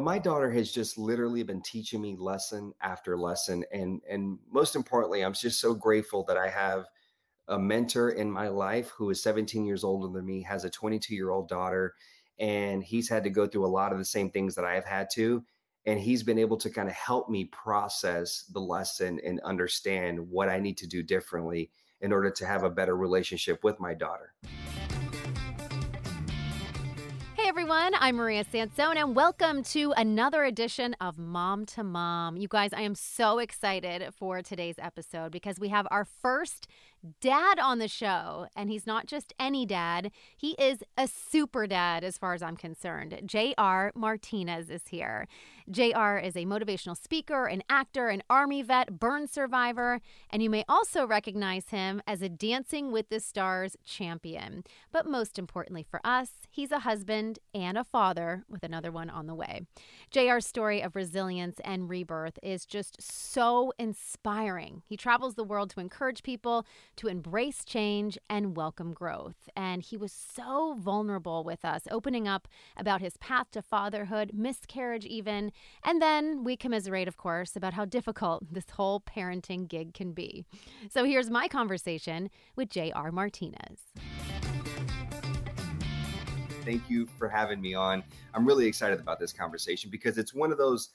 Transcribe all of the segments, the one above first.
My daughter has just literally been teaching me lesson after lesson. And, and most importantly, I'm just so grateful that I have a mentor in my life who is 17 years older than me, has a 22 year old daughter, and he's had to go through a lot of the same things that I have had to. And he's been able to kind of help me process the lesson and understand what I need to do differently in order to have a better relationship with my daughter. Everyone, I'm Maria Sansone, and welcome to another edition of Mom to Mom. You guys, I am so excited for today's episode because we have our first dad on the show. And he's not just any dad, he is a super dad as far as I'm concerned. JR Martinez is here. JR is a motivational speaker, an actor, an Army vet, burn survivor, and you may also recognize him as a Dancing with the Stars champion. But most importantly for us, he's a husband and a father with another one on the way. JR's story of resilience and rebirth is just so inspiring. He travels the world to encourage people to embrace change and welcome growth. And he was so vulnerable with us, opening up about his path to fatherhood, miscarriage, even. And then we commiserate, of course, about how difficult this whole parenting gig can be. So here's my conversation with J.R. Martinez. Thank you for having me on. I'm really excited about this conversation because it's one of those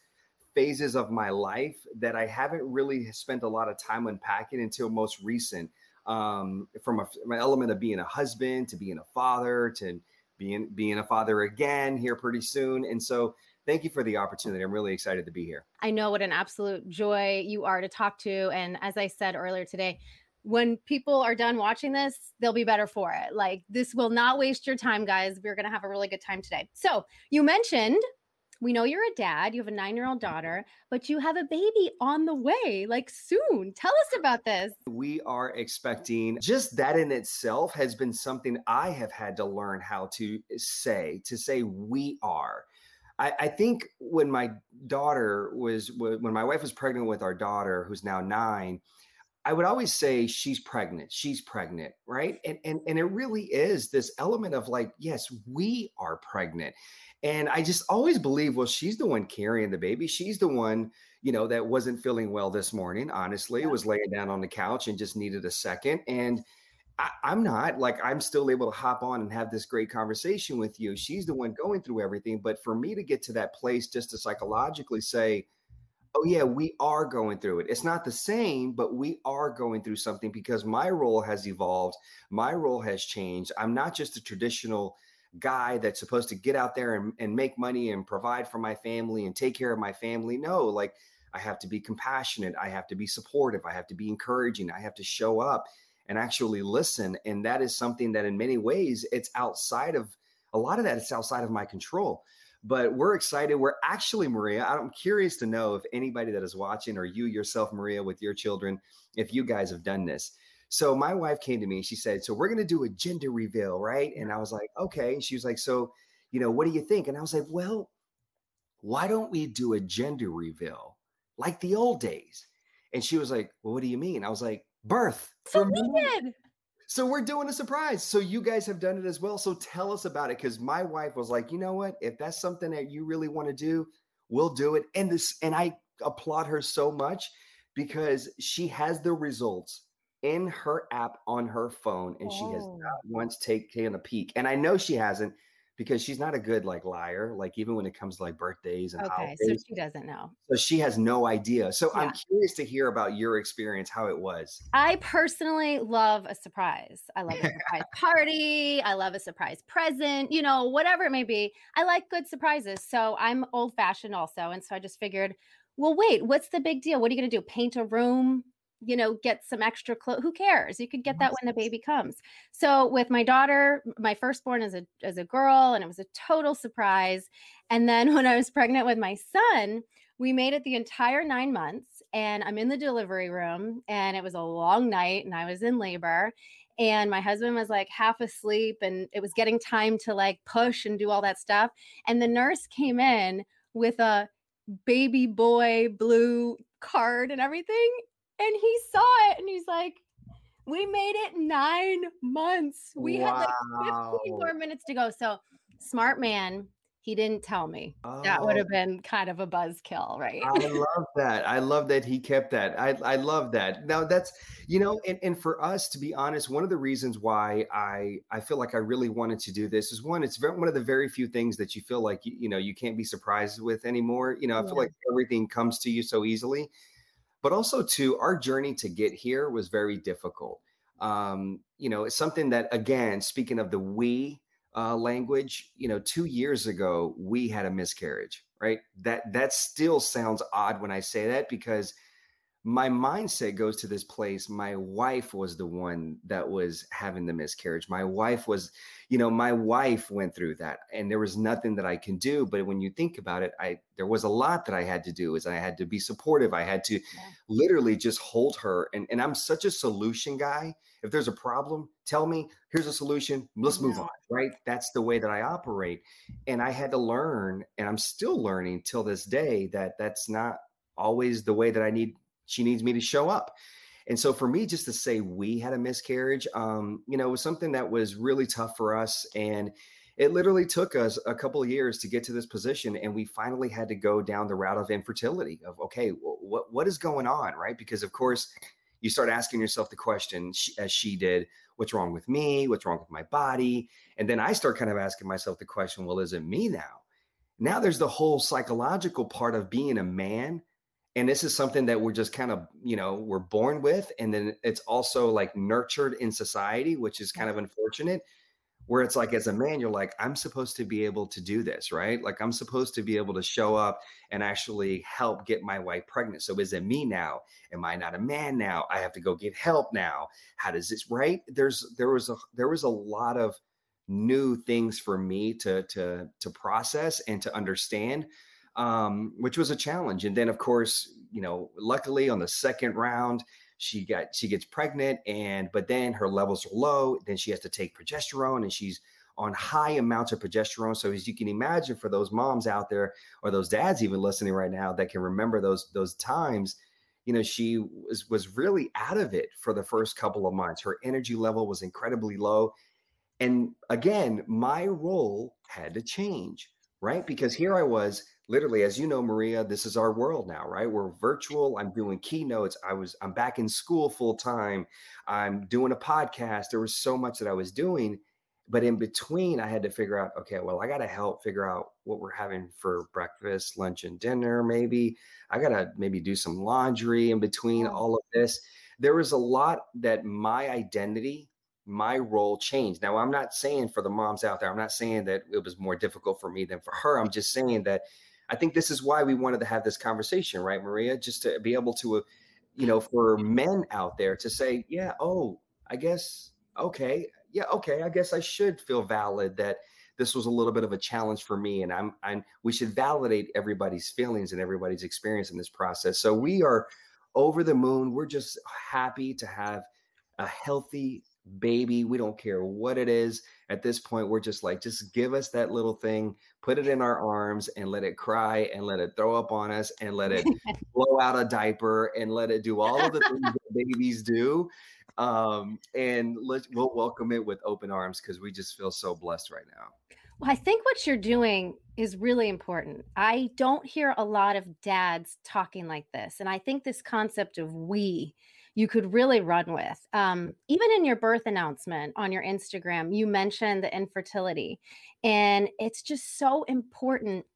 phases of my life that I haven't really spent a lot of time unpacking until most recent um, from a, an element of being a husband to being a father to being being a father again here pretty soon. And so thank you for the opportunity. I'm really excited to be here. I know what an absolute joy you are to talk to. And as I said earlier today, when people are done watching this, they'll be better for it. Like, this will not waste your time, guys. We're going to have a really good time today. So, you mentioned we know you're a dad, you have a nine year old daughter, but you have a baby on the way, like soon. Tell us about this. We are expecting just that in itself has been something I have had to learn how to eh, say, to say we are. I, I think when my daughter was, when my wife was pregnant with our daughter, who's now nine, I would always say she's pregnant. She's pregnant, right? And and and it really is this element of like, yes, we are pregnant. And I just always believe, well, she's the one carrying the baby. She's the one, you know, that wasn't feeling well this morning, honestly, yeah. was laying down on the couch and just needed a second. And I, am not like I'm still able to hop on and have this great conversation with you. She's the one going through everything. But for me to get to that place just to psychologically say, oh, yeah, we are going through it. It's not the same, but we are going through something because my role has evolved. My role has changed. I'm not just a traditional guy that's supposed to get out there and, and make money and provide for my family and take care of my family. No, like I have to be compassionate. I have to be supportive. I have to be encouraging. I have to show up and actually listen. And that is something that in many ways it's outside of a lot of that it's outside of my control. But we're excited. We're actually, Maria, I'm curious to know if anybody that is watching or you yourself, Maria, with your children, if you guys have done this so my wife came to me and she said, So we're going to do a gender reveal, right? And I was like, Okay. And she was like, So, you know, what do you think? And I was like, Well, why don't we do a gender reveal like the old days? And she was like, Well, what do you mean? I was like, Birth. So we did. So we're doing a surprise. So you guys have done it as well. So tell us about it. Cause my wife was like, you know what? If that's something that you really want to do, we'll do it. And this, and I applaud her so much because she has the results in her app on her phone and oh. she has oh. not oh. once taken a peek. And I know she hasn't because she's not a good like liar, like even when it comes to like birthdays and okay, holidays. so she doesn't know. So she has no idea. So yeah. I'm curious to hear about your experience, how it was. I personally love a surprise. I love a surprise party. I love a surprise present, you know, whatever it may be. I like good surprises. So I'm old fashioned also. And so I just figured, well, wait, what's the big deal? What are you going to do? Paint a room? You know, get some extra clothes. Who cares? You could get that when the baby comes. So with my daughter, my firstborn as a as a girl, and it was a total surprise. And then when I was pregnant with my son, we made it the entire nine months. And I'm in the delivery room, and it was a long night, and I was in labor. And my husband was like half asleep, and it was getting time to like push and do all that stuff. And the nurse came in with a baby boy blue card and everything and he saw it and he's like, we made it nine months. We wow. had like 15 more minutes to go. So smart man. he didn't tell me. Oh, that would oh. have been kind of a buzzkill, right? I love that. I love that he kept that. I, I love that. Now that's, you know, and, and for us, to be honest, one of the reasons why I, I feel like I really wanted to do this is one, it's very, one of the very few things that you feel like, you, you know, you can't be surprised with anymore. You know, I yeah. feel like everything comes to you so easily, but also too, our journey to get here was very difficult. Um, you know, it's something that, again, speaking of the we, uh, language, you know, two years ago we had a miscarriage, right? That that still sounds odd when I say that because my mindset goes to this place. My wife was the one that was having the miscarriage. My wife was, you know, my wife went through that, and there was nothing that I can do. But when you think about it, I there was a lot that I had to do. Is I had to be supportive. I had to yeah. literally just hold her, and and I'm such a solution guy. If there's a problem, tell me. Here's a solution. Let's move on. Right? That's the way that I operate, and I had to learn, and I'm still learning till this day that that's not always the way that I need she needs me to show up. And so for me, just to say we had a miscarriage, um, you know, was something that was really tough for us. And it literally took us a couple of years to get to this position. And we finally had to go down the route of infertility of, okay, what, what is going on? Right. Because of course you start asking yourself the question as she did, what's wrong with me? What's wrong with my body? And then I start kind of asking myself the question, well, is it me now? Now there's the whole psychological part of being a man and this is something that we're just kind of you know we're born with and then it's also like nurtured in society which is kind of unfortunate where it's like as a man you're like i'm supposed to be able to do this right? Like i'm supposed to be able to show up and actually help get my wife pregnant. So is it me now? Am i not a man now? I have to go get help now. How does this right? There's there was a there was a lot of new things for me to to to process and to understand um, which was a challenge. And then, of course, you know, luckily on the second round, she got she gets pregnant, and but then her levels are low. Then she has to take progesterone, and she's on high amounts of progesterone. So as you can imagine, for those moms out there or those dads even listening right now that can remember those those times, you know, she was was really out of it for the first couple of months. Her energy level was incredibly low. And again, my role had to change, right? Because here I was literally as you know maria this is our world now right we're virtual i'm doing keynotes i was i'm back in school full time i'm doing a podcast there was so much that i was doing but in between i had to figure out okay well i got to help figure out what we're having for breakfast lunch and dinner maybe i got to maybe do some laundry in between all of this there was a lot that my identity my role changed. Now, I'm not saying for the moms out there, I'm not saying that it was more difficult for me than for her. I'm just saying that I think this is why we wanted to have this conversation, right, Maria? Just to be able to, uh, you know, for men out there to say, yeah, oh, I guess, okay, yeah, okay, I guess I should feel valid that this was a little bit of a challenge for me, and I'm, I'm, we should validate everybody's feelings and everybody's experience in this process. So we are over the moon. We're just happy to have a healthy baby. We don't care what it is. At this point, we're just like, just give us that little thing, put it in our arms and let it cry and let it throw up on us and let it blow out a diaper and let it do all of the things that babies do. Um, and let we'll welcome it with open arms because we just feel so blessed right now. Well, I think what you're doing is really important. I don't hear a lot of dads talking like this. And I think this concept of we you could really run with. Um, even in your birth announcement on your Instagram, you mentioned the infertility. And it's just so important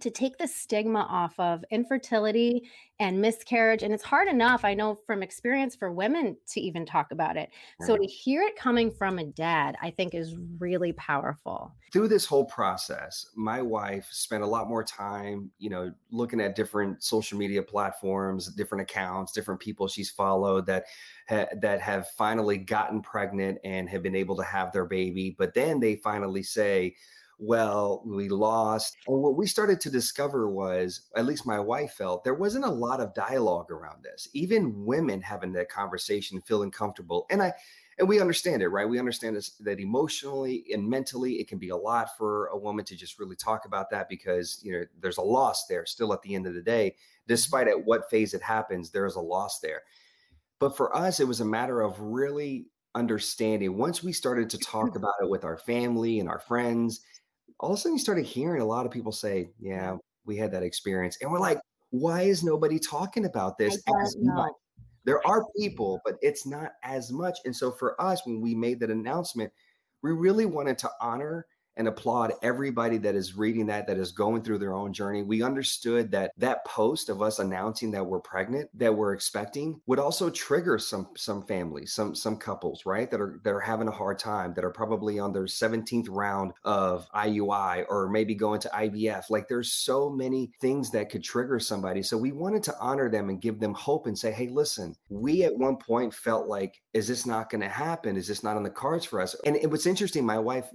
to take the stigma off of infertility and miscarriage and it's hard enough i know from experience for women to even talk about it. So to hear it coming from a dad i think is really powerful. Through this whole process my wife spent a lot more time you know looking at different social media platforms different accounts different people she's followed that ha- that have finally gotten pregnant and have been able to have their baby but then they finally say well, we lost. And what we started to discover was, at least my wife felt, there wasn't a lot of dialogue around this. Even women having that conversation, feeling comfortable. And I, and we understand it, right? We understand this, that emotionally and mentally, it can be a lot for a woman to just really talk about that because you know there's a loss there. Still, at the end of the day, mm-hmm. despite at what phase it happens, there is a loss there. But for us, it was a matter of really understanding. Once we started to talk about it with our family and our friends, all of a sudden you started hearing a lot of people say, Yeah, we had that experience. And we're like, why is nobody talking about this as much? There are people, but it's not as much. And so for us, when we made that announcement, we really wanted to honor and applaud everybody that is reading that that is going through their own journey. We understood that that post of us announcing that we're pregnant that we're expecting would also trigger some some families some some couples right that are that are having a hard time that are probably on their 17th round of IUI or maybe going to IVF like there's so many things that could trigger somebody. So we wanted to honor them and give them hope and say hey listen we at one point felt like is this not going to happen? Is this not on the cards for us? And it was interesting my wife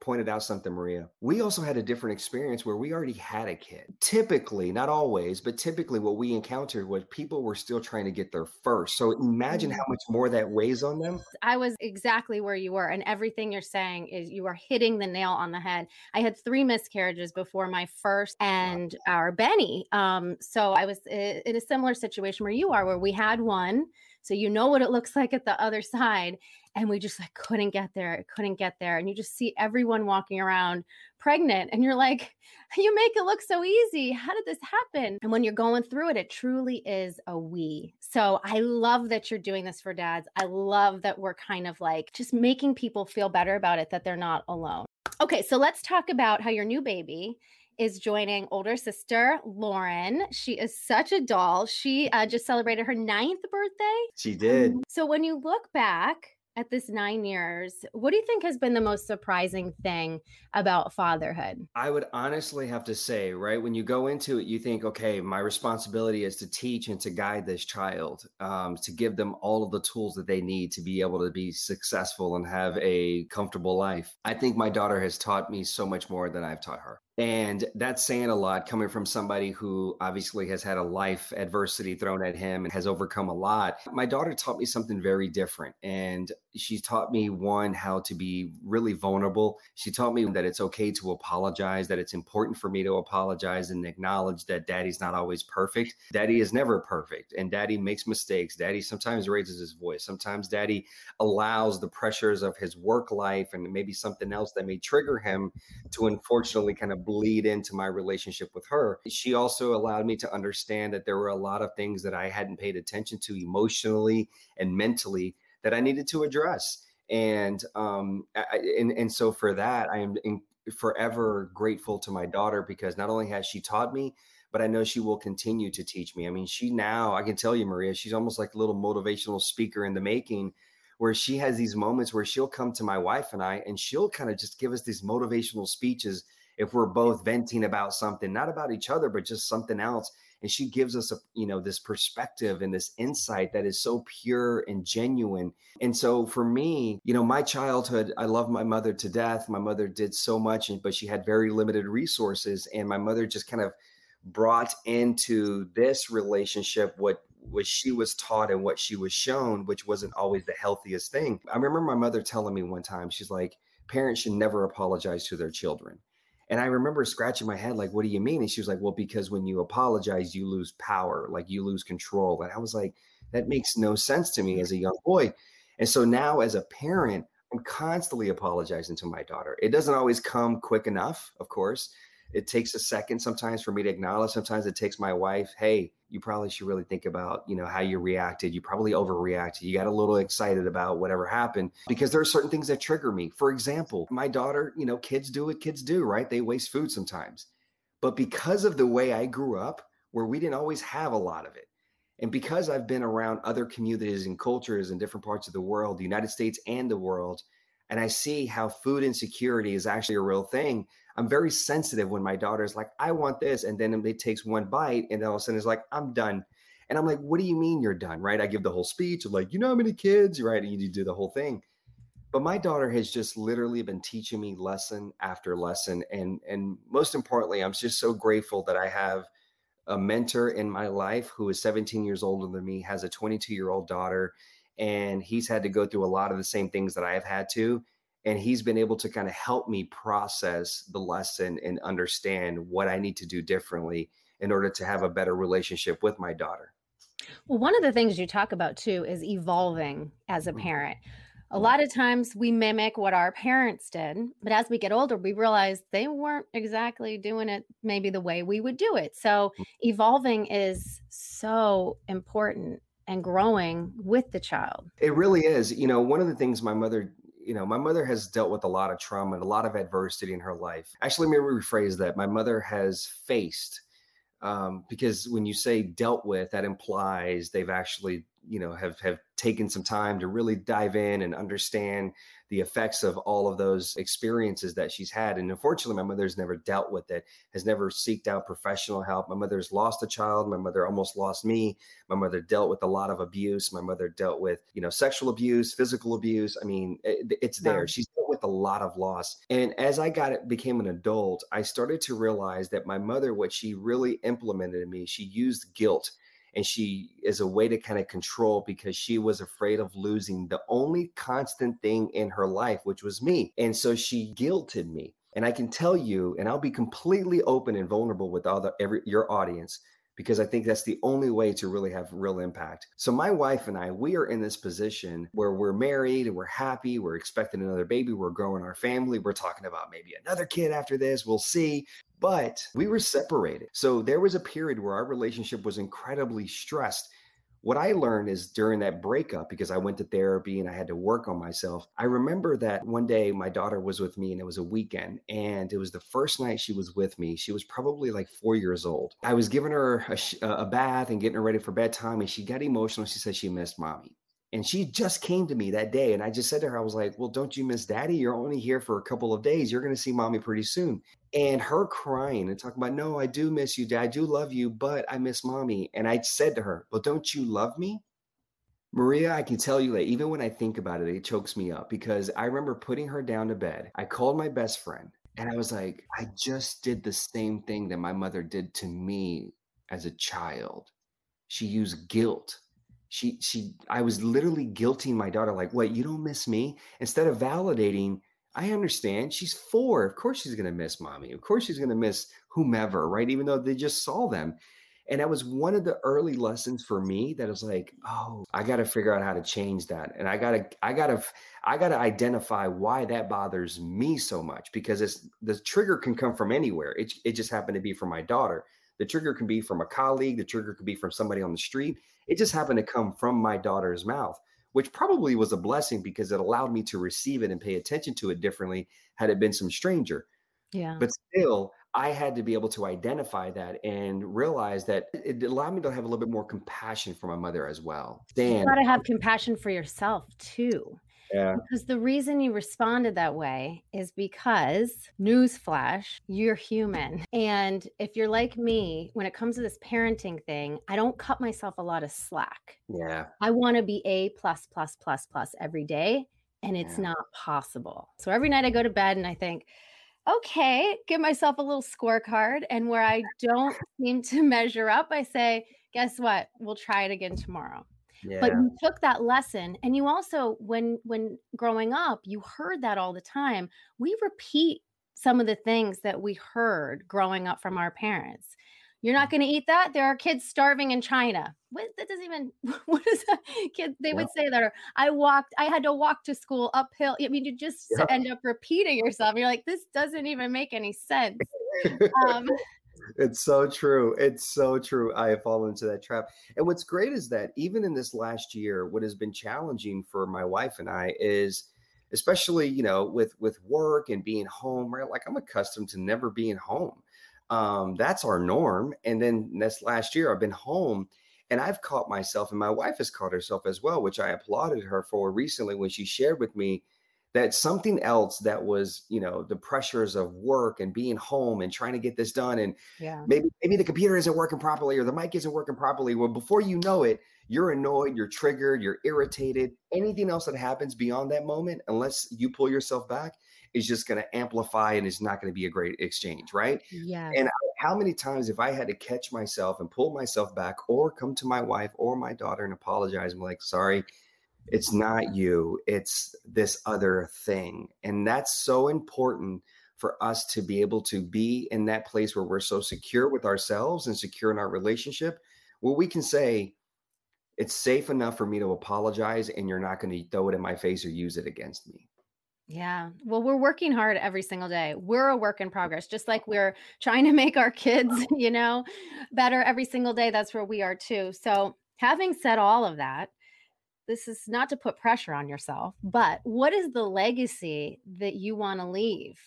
pointed out something, Maria. We also had a different experience where we already had a kid. Typically, not always, but typically what we encountered was people were still trying to get their first. So imagine how mm. much more that weighs on them. I was exactly where you were. And everything you're saying is you are hitting the nail on the head. I had three miscarriages before my first and wow. our Benny. Um, so I was in a similar situation where you are, where we had one. So you know what it looks like at the other side and we just like couldn't get there couldn't get there and you just see everyone walking around pregnant and you're like you make it look so easy how did this happen and when you're going through it it truly is a we so i love that you're doing this for dads i love that we're kind of like just making people feel better about it that they're not alone okay so let's talk about how your new baby is joining older sister Lauren. She is such a doll. She uh, just celebrated her ninth birthday. She did. Um, so when you look back at this nine years, what do you think has been the most surprising thing about fatherhood? I would honestly have to say, right, when you go into it, you think, okay, my responsibility is to teach and to guide this child, um, to give them all of the tools that they need to be able to be successful and have a comfortable life. I think my daughter has taught me so much more than I've taught her. And that's saying a lot coming from somebody who obviously has had a life adversity thrown at him and has overcome a lot. My daughter taught me something very different. And she taught me one, how to be really vulnerable. She taught me that it's okay to apologize, that it's important for me to apologize and acknowledge that daddy's not always perfect. Daddy is never perfect. And daddy makes mistakes. Daddy sometimes raises his voice. Sometimes daddy allows the pressures of his work life and maybe something else that may trigger him to unfortunately kind of bleed into my relationship with her. She also allowed me to understand that there were a lot of things that I hadn't paid attention to emotionally and mentally that I needed to address. And um, I, and and so for that, I am in, forever grateful to my daughter because not only has she taught me, but I know she will continue to teach me. I mean, she now I can tell you, Maria, she's almost like a little motivational speaker in the making where she has these moments where she'll come to my wife and I and she'll kind of just give us these motivational speeches if we're both venting about something, not about each other, but just something else. And she gives us a, you know, this perspective and this insight that is so pure and genuine. And so for me, you know, my childhood, I love my mother to death. My mother did so much, but she had very limited resources. And my mother just kind of brought into this relationship what what she was taught and what she was shown, which wasn't always the healthiest thing. I remember my mother telling me one time, she's like, parents should never apologize to their children. And I remember scratching my head, like, what do you mean? And she was like, well, because when you apologize, you lose power, like you lose control. And I was like, that makes no sense to me as a young boy. And so now as a parent, I'm constantly apologizing to my daughter. It doesn't always come quick enough, of course it takes a second sometimes for me to acknowledge. Sometimes it takes my wife, hey, you probably should really think about, you know, how you reacted. You probably overreacted. You got a little excited about whatever happened because there are certain things that trigger me. For example, my daughter, you know, kids do what kids do, right? They waste food sometimes. But because of the way I grew up, where we didn't always have a lot of it, and because I've been around other communities and cultures in different parts of the world, the United States and the world, and I see how food insecurity is actually a real thing, I'm very sensitive when my daughter's like, I want this. And then it takes one bite and then all of a sudden it's like, I'm done. And I'm like, what do you mean you're done? Right. I give the whole speech of like, you know how many kids, right? And you do the whole thing. But my daughter has just literally been teaching me lesson after lesson. And and most importantly, I'm just so grateful that I have a mentor in my life who is 17 years older than me, has a 22 year old daughter, and he's had to go through a lot of the same things that I've had to and he's been able to kind of help me process the lesson and understand what I need to do differently in order to have a better relationship with my daughter. Well, one of the things you talk about too is evolving as a mm-hmm. parent. a lot of times we mimic what our parents did, but as we get older, we realize they weren't exactly doing it maybe the way we would do it. So mm. evolving is so important and growing with the child. It really is. You know, one of the things my mother you know, my mother has dealt with a lot of trauma and a lot of adversity in her life. Actually, let me rephrase that. My mother has faced, um, because when you say dealt with, that implies they've actually you know have have taken some time to really dive in and understand the effects of all of those experiences that she's had. And unfortunately my mother's never dealt with it has never seeked out professional help. My mother's lost a child. My mother almost lost me. My mother dealt with a lot of abuse. My mother dealt with you know sexual abuse physical abuse. I mean it, it's there. She's dealt with a lot of loss. And as i got it became an adult i started to realize that my mother what she really implemented in me she used guilt and she is a way to kind of control because she was afraid of losing the only constant thing in her life which was me and so she guilted me. And i can tell you and i'll be completely open and vulnerable with all the every your audience because I think that's the only way to really have real impact. So my wife and I, we are in this position where we're married we're happy, we're expecting another baby, we're growing our family, we're talking about maybe another kid after this, we'll see. But we were separated. So there was a period where our relationship was incredibly stressed what I learned is during that breakup, because I went to therapy and I had to work on myself. I remember that one day my daughter was with me and it was a weekend and it was the first night she was with me. She was probably like four years old. I was giving her a, a bath and getting her ready for bedtime and she got emotional. She said she missed mommy. And she just came to me that day. And I just said to her, I was like, Well, don't you miss daddy? You're only here for a couple of days. You're going to see mommy pretty soon. And her crying and talking about, No, I do miss you, dad. I do love you, but I miss mommy. And I said to her, Well, don't you love me? Maria, I can tell you that even when I think about it, it chokes me up because I remember putting her down to bed. I called my best friend and I was like, I just did the same thing that my mother did to me as a child. She used guilt she she i was literally guilting my daughter like what you don't miss me? Instead of validating i understand she's four of course she's going to miss mommy of course she's going to miss whomever right even though they just saw them. And that was one of the early lessons for me that was like oh i got to figure out how to change that and i got to i got to i got to identify why that bothers me so much because it's the trigger can come from anywhere it, it just happened to be for my daughter the trigger can be from a colleague the trigger could be from somebody on the street it just happened to come from my daughter's mouth, which probably was a blessing because it allowed me to receive it and pay attention to it differently had it been some stranger. Yeah. But still, I had to be able to identify that and realize that it allowed me to have a little bit more compassion for my mother as well. Dan, you got to have compassion for yourself too. Yeah. Because the reason you responded that way is because, newsflash, you're human. And if you're like me, when it comes to this parenting thing, I don't cut myself a lot of slack. Yeah. I want to be A plus plus plus plus every day. And it's yeah. not possible. So every night I go to bed and I think, okay, give myself a little scorecard. And where I don't seem to measure up, I say, guess what? We'll try it again tomorrow. Yeah. But you took that lesson and you also when when growing up, you heard that all the time. We repeat some of the things that we heard growing up from our parents. You're not mm. going to eat that. There are kids starving in China. What, that doesn't even. What is that? Kid? They yeah. would say that. Or I walked. I had to walk to school uphill. I mean, you just yeah. end up repeating yourself. You're like, this doesn't even make any sense. um, it's so true. It's so true. I have fallen into that trap. And what's great is that even in this last year, what has been challenging for my wife and I is especially, you know, with with work and being home, right? Like I'm accustomed to never being home. Um, that's our norm. And then this last year I've been home and I've caught myself, and my wife has caught herself as well, which I applauded her for recently when she shared with me that something else that was you know the pressures of work and being home and trying to get this done and yeah. maybe maybe the computer isn't working properly or the mic isn't working properly. Well before you know it you're annoyed you're triggered you're irritated. Anything else that happens beyond that moment unless you pull yourself back is just going to amplify and it's not going to be a great exchange right? Yeah and how many times if i had to catch myself and pull myself back or come to my wife or my daughter and apologize and be like sorry it's not you, it's this other thing. And that's so important for us to be able to be in that place where we're so secure with ourselves and secure in our relationship, where we can say, it's safe enough for me to apologize and you're not going to throw it in my face or use it against me. Yeah. Well, we're working hard every single day. We're a work in progress, just like we're trying to make our kids, you know, better every single day. That's where we are too. So, having said all of that, this is not to put pressure on yourself, but what is the legacy that you want to leave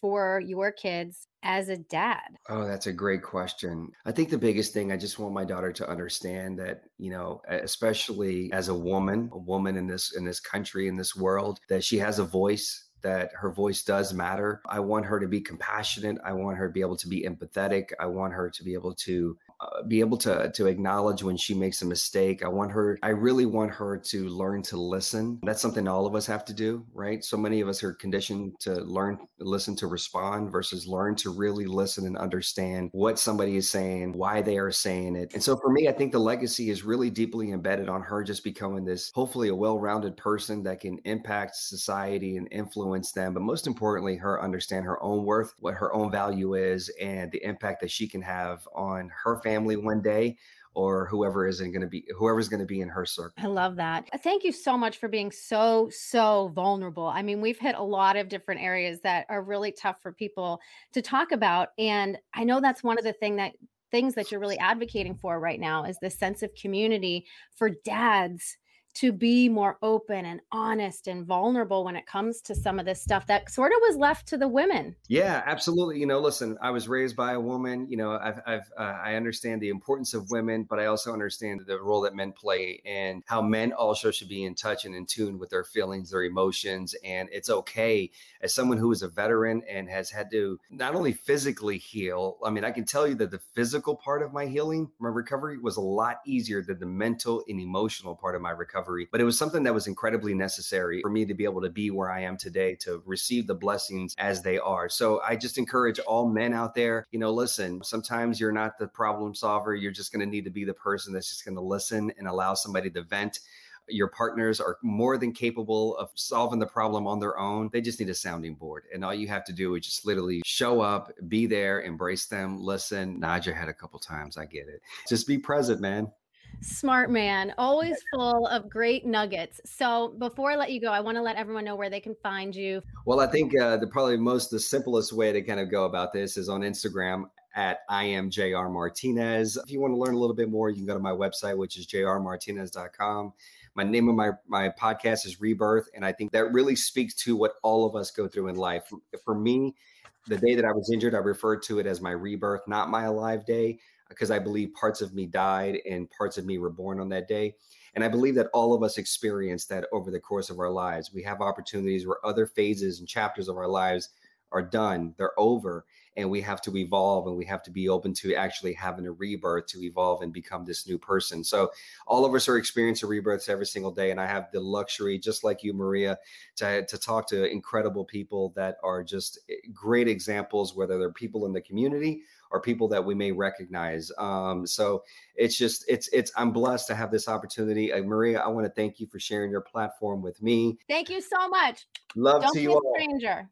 for your kids as a dad? Oh, that's a great question. I think the biggest thing I just want my daughter to understand that, you know, especially as a woman, a woman in this in this country in this world, that she has a voice that her voice does matter. I want her to be compassionate. I want her to be able to be empathetic. I want her to be able to Uh, be able to to acknowledge when she makes a mistake. I want her I really want her to learn to listen. That's something all of us have to do, right? So many of us are conditioned to learn listen to respond versus learn to really listen and understand what somebody is saying, why they are saying it. And so for me, I think the legacy is really deeply embedded on her just becoming this hopefully a well-rounded person that can impact society and influence them, but most importantly, her understand her own worth, what her own value is and the impact that she can have on her family family one day or whoever isn't going to be whoever's going to be in her circle. I love that. Uh, thank you so much for being so so vulnerable. I mean, we've hit a lot of different areas that are really tough for people to talk about and I know that's one of the thing that things that you're really advocating for right now is this sense of community for dads to be more open and honest and vulnerable when it comes to some of this stuff that sort of was left to the women. Yeah, absolutely. You know, listen, I was raised by a woman. You know, I've, I've uh, I understand the importance of women, but I also understand the role that men play and how men also should be in touch and in tune with their feelings, their emotions, and it's okay as someone who is a veteran and has had to not only physically heal. I mean, I can tell you that the physical part of my healing, my recovery, was a lot easier than the mental and emotional part of my recovery recovery, but it was something that was incredibly necessary for me to be able to be where I am today to receive the blessings as they are. So I just encourage all men out there, you know, listen, sometimes you're not the problem solver. You're just going to need to be the person that's just going to listen and allow somebody to vent your partners are more than capable of solving the problem on their own. They just need a sounding board. And all you have to do is just literally show up, be there, embrace them, listen, nod your head a couple times. I get it. Just be present, man. Smart man, always full of great nuggets. So before I let you go, I want to let everyone know where they can find you. Well, I think uh, the probably most the simplest way to kind of go about this is on Instagram at I am JR Martinez. If you want to learn a little bit more, you can go to my website, which is jrmartinez.com. My name of my my podcast is Rebirth, and I think that really speaks to what all of us go through in life. For me, the day that I was injured, I referred to it as my rebirth, not my alive day because I believe parts of me died and parts of me were born on that day. And I believe that all of us experience that over the course of our lives. We have opportunities where other phases and chapters of our lives are done, they're over, and we have to evolve and we have to be open to actually having a rebirth to evolve and become this new person. So, all of us are experiencing rebirths every single day. And I have the luxury, just like you, Maria, to, to talk to incredible people that are just eh, great examples, whether they're people in the community or people that we may recognize. Um, so it's just it's it's I'm blessed to have this opportunity. Uh, Maria, I want to thank you for sharing your platform with me. Thank you so much. Love Don't to you all. stranger.